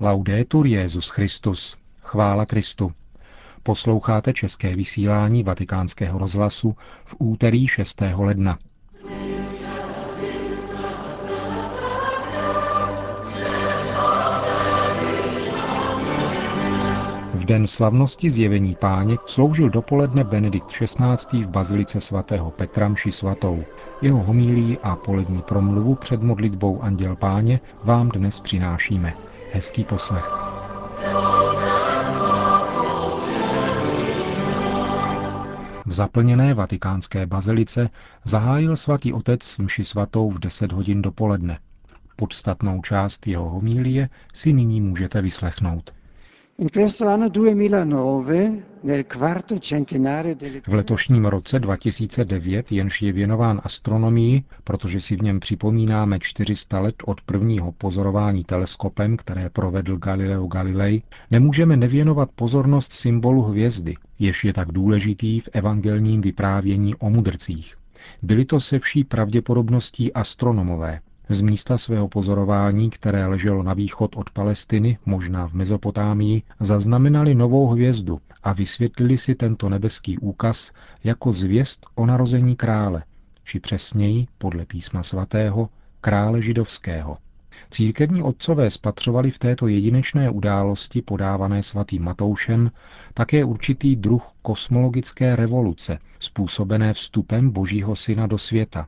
Laudetur Jezus Christus. Chvála Kristu. Posloucháte české vysílání Vatikánského rozhlasu v úterý 6. ledna. V den slavnosti zjevení páně sloužil dopoledne Benedikt XVI. v bazilice svatého Petra mši svatou. Jeho homílí a polední promluvu před modlitbou Anděl páně vám dnes přinášíme. Hezký poslech. V zaplněné vatikánské bazilice zahájil svatý otec mši svatou v 10 hodin dopoledne. Podstatnou část jeho homílie si nyní můžete vyslechnout. V letošním roce 2009, jenž je věnován astronomii, protože si v něm připomínáme 400 let od prvního pozorování teleskopem, které provedl Galileo Galilei, nemůžeme nevěnovat pozornost symbolu hvězdy, jež je tak důležitý v evangelním vyprávění o mudrcích. Byli to se vší pravděpodobností astronomové, z místa svého pozorování, které leželo na východ od Palestiny, možná v Mezopotámii, zaznamenali novou hvězdu a vysvětlili si tento nebeský úkaz jako zvěst o narození krále, či přesněji, podle písma svatého, krále židovského. Církevní otcové spatřovali v této jedinečné události podávané svatým Matoušem také určitý druh kosmologické revoluce, způsobené vstupem Božího syna do světa,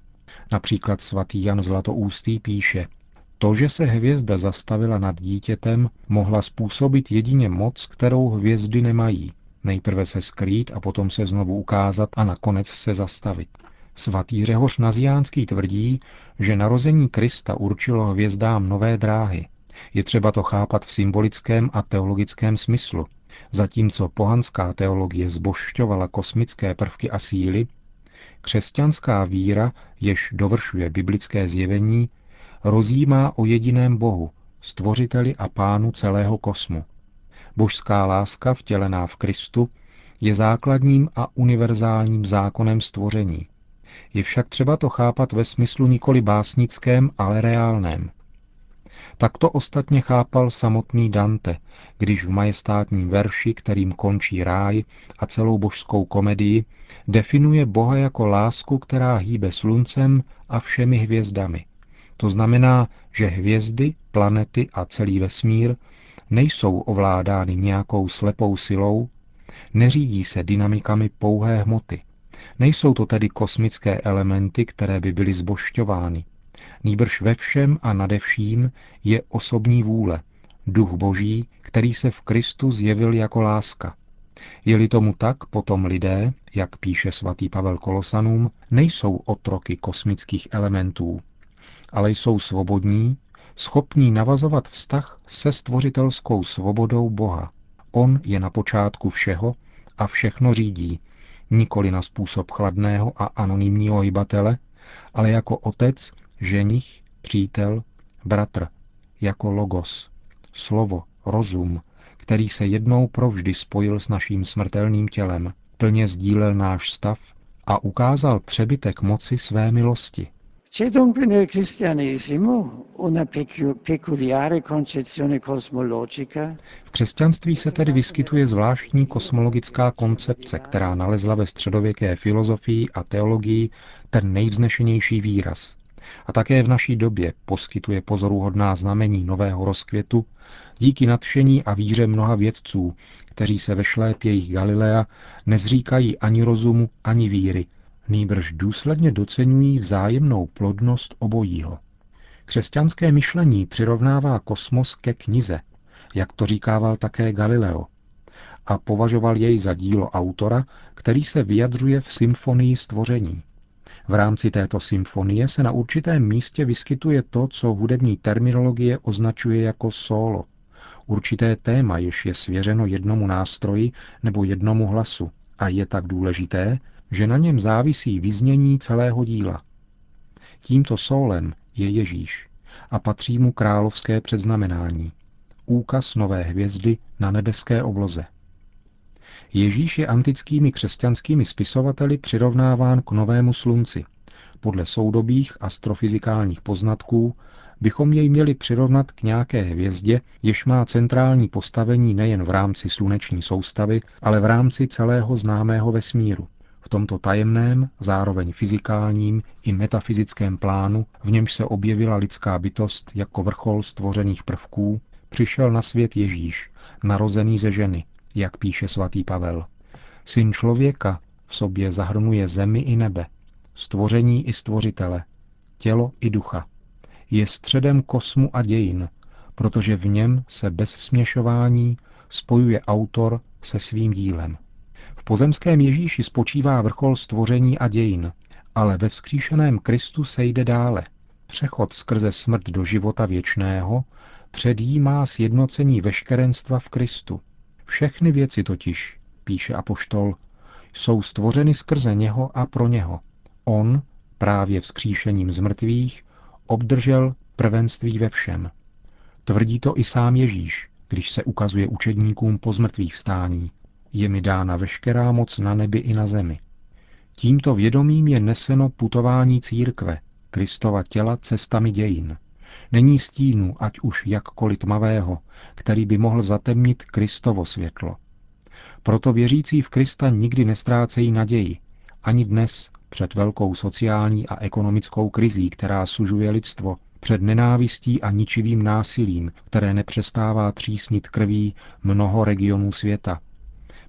Například svatý Jan Zlatoústý píše, to, že se hvězda zastavila nad dítětem, mohla způsobit jedině moc, kterou hvězdy nemají. Nejprve se skrýt a potom se znovu ukázat a nakonec se zastavit. Svatý Řehoř Naziánský tvrdí, že narození Krista určilo hvězdám nové dráhy. Je třeba to chápat v symbolickém a teologickém smyslu. Zatímco pohanská teologie zbošťovala kosmické prvky a síly, Křesťanská víra, jež dovršuje biblické zjevení, rozjímá o jediném Bohu, stvořiteli a pánu celého kosmu. Božská láska vtělená v Kristu je základním a univerzálním zákonem stvoření. Je však třeba to chápat ve smyslu nikoli básnickém, ale reálném. Tak to ostatně chápal samotný Dante, když v majestátním verši, kterým končí ráj a celou božskou komedii, definuje Boha jako lásku, která hýbe sluncem a všemi hvězdami. To znamená, že hvězdy, planety a celý vesmír nejsou ovládány nějakou slepou silou, neřídí se dynamikami pouhé hmoty. Nejsou to tedy kosmické elementy, které by byly zbošťovány. Nýbrž ve všem a nade vším je osobní vůle, duch boží, který se v Kristu zjevil jako láska. Je-li tomu tak, potom lidé, jak píše svatý Pavel Kolosanům, nejsou otroky kosmických elementů, ale jsou svobodní, schopní navazovat vztah se stvořitelskou svobodou Boha. On je na počátku všeho a všechno řídí, nikoli na způsob chladného a anonymního hybatele, ale jako otec, ženich, přítel, bratr, jako logos, slovo, rozum, který se jednou provždy spojil s naším smrtelným tělem, plně sdílel náš stav a ukázal přebytek moci své milosti. C'è dunque nel cristianesimo una peculiare concezione cosmologica? V křesťanství se tedy vyskytuje zvláštní kosmologická koncepce, která nalezla ve středověké filozofii a teologii ten nejvznešenější výraz a také v naší době poskytuje pozoruhodná znamení nového rozkvětu díky nadšení a víře mnoha vědců, kteří se ve šlépějích Galilea nezříkají ani rozumu, ani víry, nýbrž důsledně docenují vzájemnou plodnost obojího. Křesťanské myšlení přirovnává kosmos ke knize, jak to říkával také Galileo, a považoval jej za dílo autora, který se vyjadřuje v symfonii stvoření. V rámci této symfonie se na určitém místě vyskytuje to, co hudební terminologie označuje jako solo. Určité téma, jež je svěřeno jednomu nástroji nebo jednomu hlasu a je tak důležité, že na něm závisí vyznění celého díla. Tímto sólem je Ježíš a patří mu královské předznamenání. Úkaz nové hvězdy na nebeské obloze. Ježíš je antickými křesťanskými spisovateli přirovnáván k novému slunci. Podle soudobých astrofyzikálních poznatků bychom jej měli přirovnat k nějaké hvězdě, jež má centrální postavení nejen v rámci sluneční soustavy, ale v rámci celého známého vesmíru. V tomto tajemném, zároveň fyzikálním i metafyzickém plánu, v němž se objevila lidská bytost jako vrchol stvořených prvků, přišel na svět Ježíš, narozený ze ženy, jak píše svatý Pavel. Syn člověka v sobě zahrnuje zemi i nebe, stvoření i stvořitele, tělo i ducha. Je středem kosmu a dějin, protože v něm se bez směšování spojuje autor se svým dílem. V pozemském Ježíši spočívá vrchol stvoření a dějin, ale ve vzkříšeném Kristu se jde dále. Přechod skrze smrt do života věčného předjímá sjednocení veškerenstva v Kristu. Všechny věci totiž, píše apoštol, jsou stvořeny skrze něho a pro něho. On, právě vzkříšením z mrtvých, obdržel prvenství ve všem. Tvrdí to i sám Ježíš, když se ukazuje učedníkům po zmrtvých vstání. Je mi dána veškerá moc na nebi i na zemi. Tímto vědomím je neseno putování církve, Kristova těla cestami dějin. Není stínu, ať už jakkoliv tmavého, který by mohl zatemnit Kristovo světlo. Proto věřící v Krista nikdy nestrácejí naději, ani dnes, před velkou sociální a ekonomickou krizí, která sužuje lidstvo, před nenávistí a ničivým násilím, které nepřestává třísnit krví mnoho regionů světa,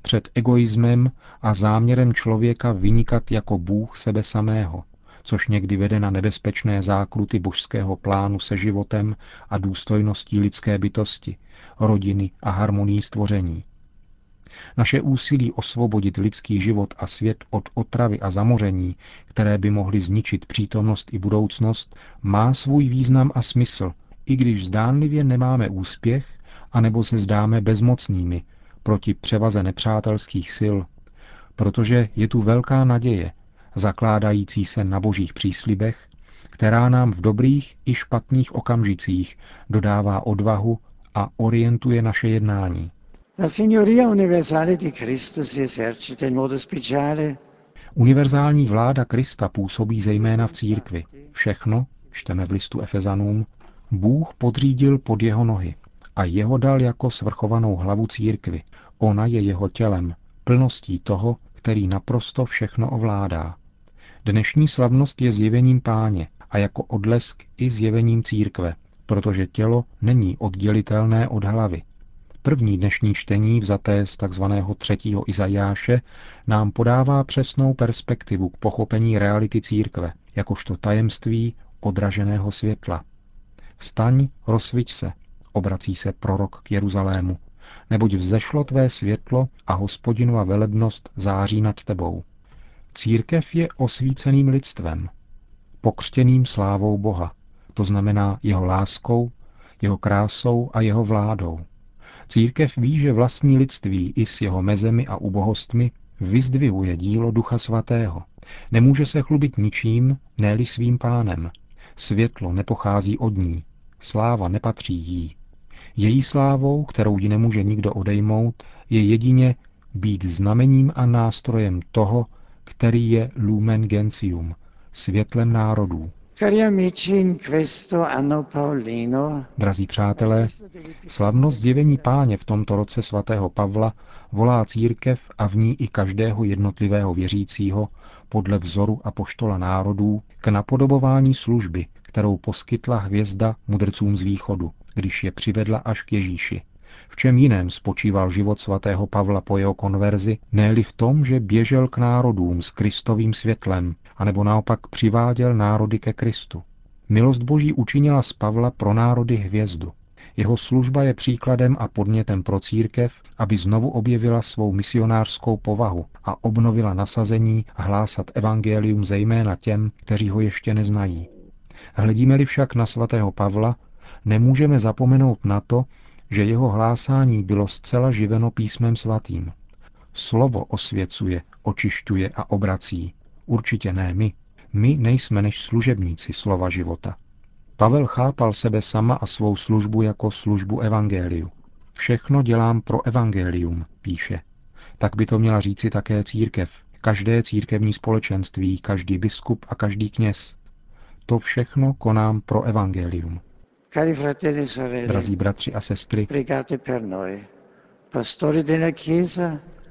před egoismem a záměrem člověka vynikat jako Bůh sebe samého, což někdy vede na nebezpečné zákruty božského plánu se životem a důstojností lidské bytosti, rodiny a harmonii stvoření. Naše úsilí osvobodit lidský život a svět od otravy a zamoření, které by mohly zničit přítomnost i budoucnost, má svůj význam a smysl, i když zdánlivě nemáme úspěch, anebo se zdáme bezmocnými proti převaze nepřátelských sil, protože je tu velká naděje, zakládající se na božích příslibech, která nám v dobrých i špatných okamžicích dodává odvahu a orientuje naše jednání. La signoria universale di Cristo si esercita in modo speciale Univerzální vláda Krista působí zejména v církvi. Všechno, čteme v listu Efezanům, Bůh podřídil pod jeho nohy a jeho dal jako svrchovanou hlavu církvy. Ona je jeho tělem, plností toho, který naprosto všechno ovládá. Dnešní slavnost je zjevením páně a jako odlesk i zjevením církve, protože tělo není oddělitelné od hlavy, První dnešní čtení, vzaté z tzv. třetího Izajáše, nám podává přesnou perspektivu k pochopení reality církve, jakožto tajemství odraženého světla. Vstaň, rozsviť se, obrací se prorok k Jeruzalému, neboť vzešlo tvé světlo a hospodinova velebnost září nad tebou. Církev je osvíceným lidstvem, pokřtěným slávou Boha, to znamená jeho láskou, jeho krásou a jeho vládou. Církev ví, že vlastní lidství i s jeho mezemi a ubohostmi vyzdvihuje dílo Ducha Svatého. Nemůže se chlubit ničím, ne svým pánem. Světlo nepochází od ní, sláva nepatří jí. Její slávou, kterou ji nemůže nikdo odejmout, je jedině být znamením a nástrojem toho, který je lumen gentium, světlem národů. Drazí přátelé, slavnost zjevení páně v tomto roce svatého Pavla volá církev a v ní i každého jednotlivého věřícího podle vzoru a poštola národů k napodobování služby, kterou poskytla hvězda mudrcům z východu, když je přivedla až k Ježíši. V čem jiném spočíval život svatého Pavla po jeho konverzi, ne v tom, že běžel k národům s Kristovým světlem, anebo naopak přiváděl národy ke Kristu. Milost Boží učinila z Pavla pro národy hvězdu. Jeho služba je příkladem a podnětem pro církev, aby znovu objevila svou misionářskou povahu a obnovila nasazení hlásat evangelium zejména těm, kteří ho ještě neznají. Hledíme-li však na svatého Pavla, nemůžeme zapomenout na to, že jeho hlásání bylo zcela živeno písmem svatým. Slovo osvěcuje, očišťuje a obrací. Určitě ne my. My nejsme než služebníci slova života. Pavel chápal sebe sama a svou službu jako službu evangeliu. Všechno dělám pro evangelium, píše. Tak by to měla říci také církev, každé církevní společenství, každý biskup a každý kněz. To všechno konám pro evangelium. E Drazí bratři a sestry,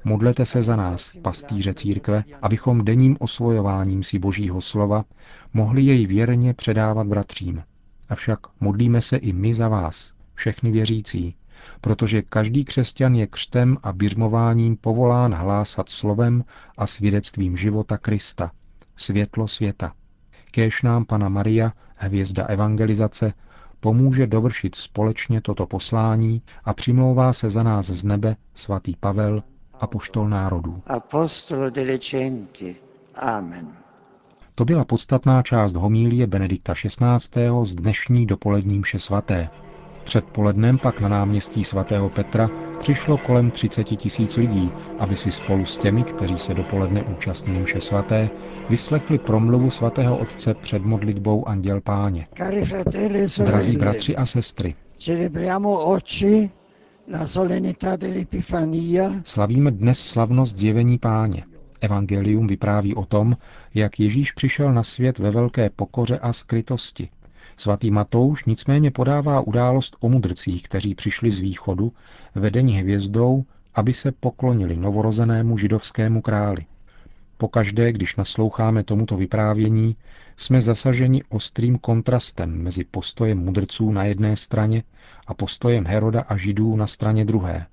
modlete se za nás, pastýře církve, abychom denním osvojováním si Božího slova mohli jej věrně předávat bratřím. Avšak modlíme se i my za vás, všechny věřící, protože každý křesťan je křtem a běžmováním povolán hlásat slovem a svědectvím života Krista, světlo světa. Kéž nám Pana Maria, hvězda evangelizace, pomůže dovršit společně toto poslání a přimlouvá se za nás z nebe svatý Pavel, apoštol národů. apostolo delle genti. Amen. To byla podstatná část homílie Benedikta XVI. z dnešní dopolední mše svaté. Předpolednem pak na náměstí svatého Petra přišlo kolem 30 tisíc lidí, aby si spolu s těmi, kteří se dopoledne účastnili mše svaté, vyslechli promluvu svatého otce před modlitbou Anděl Páně. Drazí bratři a sestry, slavíme dnes slavnost zjevení Páně. Evangelium vypráví o tom, jak Ježíš přišel na svět ve velké pokoře a skrytosti. Svatý Matouš nicméně podává událost o mudrcích, kteří přišli z východu, vedení hvězdou, aby se poklonili novorozenému židovskému králi. Pokaždé, když nasloucháme tomuto vyprávění, jsme zasaženi ostrým kontrastem mezi postojem mudrců na jedné straně a postojem Heroda a Židů na straně druhé.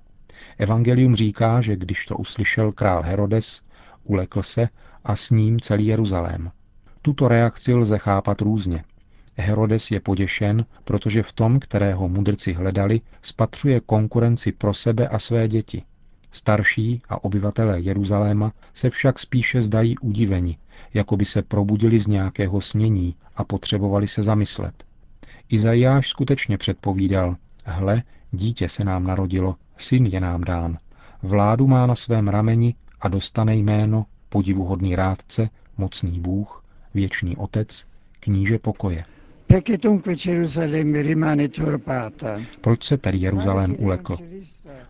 Evangelium říká, že když to uslyšel král Herodes, ulekl se a s ním celý Jeruzalém. Tuto reakci lze chápat různě. Herodes je poděšen, protože v tom, kterého mudrci hledali, spatřuje konkurenci pro sebe a své děti. Starší a obyvatelé Jeruzaléma se však spíše zdají udiveni, jako by se probudili z nějakého snění a potřebovali se zamyslet. Izajáš skutečně předpovídal, hle, dítě se nám narodilo, syn je nám dán. Vládu má na svém rameni a dostane jméno podivuhodný rádce, mocný Bůh, věčný otec, kníže pokoje. Proč se tedy Jeruzalém ulekl?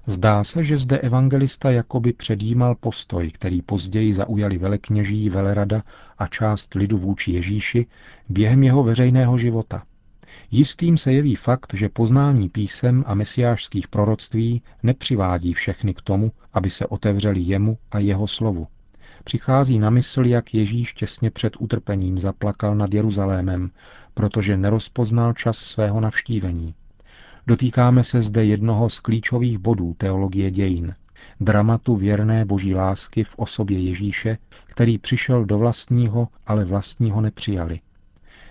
Zdá se, že zde evangelista jakoby předjímal postoj, který později zaujali velekněží, velerada a část lidu vůči Ježíši během jeho veřejného života. Jistým se jeví fakt, že poznání písem a mesiářských proroctví nepřivádí všechny k tomu, aby se otevřeli jemu a jeho slovu. Přichází na mysl, jak Ježíš těsně před utrpením zaplakal nad Jeruzalémem, protože nerozpoznal čas svého navštívení. Dotýkáme se zde jednoho z klíčových bodů teologie dějin, dramatu věrné boží lásky v osobě Ježíše, který přišel do vlastního, ale vlastního nepřijali.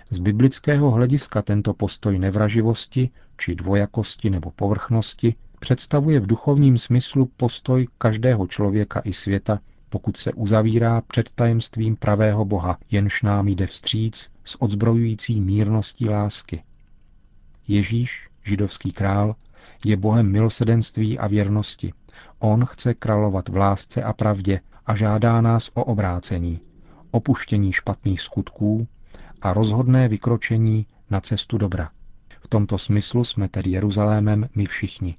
Z biblického hlediska tento postoj nevraživosti, či dvojakosti nebo povrchnosti představuje v duchovním smyslu postoj každého člověka i světa, pokud se uzavírá před tajemstvím pravého Boha, jenž nám jde vstříc s odzbrojující mírností lásky. Ježíš, židovský král, je Bohem milosedenství a věrnosti. On chce královat v lásce a pravdě a žádá nás o obrácení, opuštění špatných skutků a rozhodné vykročení na cestu dobra. V tomto smyslu jsme tedy Jeruzalémem my všichni.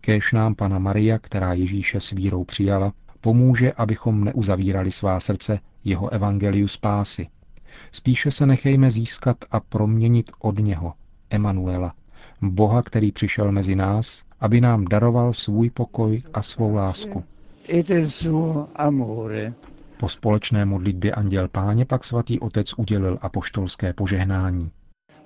Kéž nám Pana Maria, která Ježíše s vírou přijala, pomůže, abychom neuzavírali svá srdce jeho evangeliu spásy. Spíše se nechejme získat a proměnit od něho, Emanuela, Boha, který přišel mezi nás, aby nám daroval svůj pokoj a svou lásku. Po společné modlitbě Anděl Páně pak svatý otec udělil apoštolské požehnání.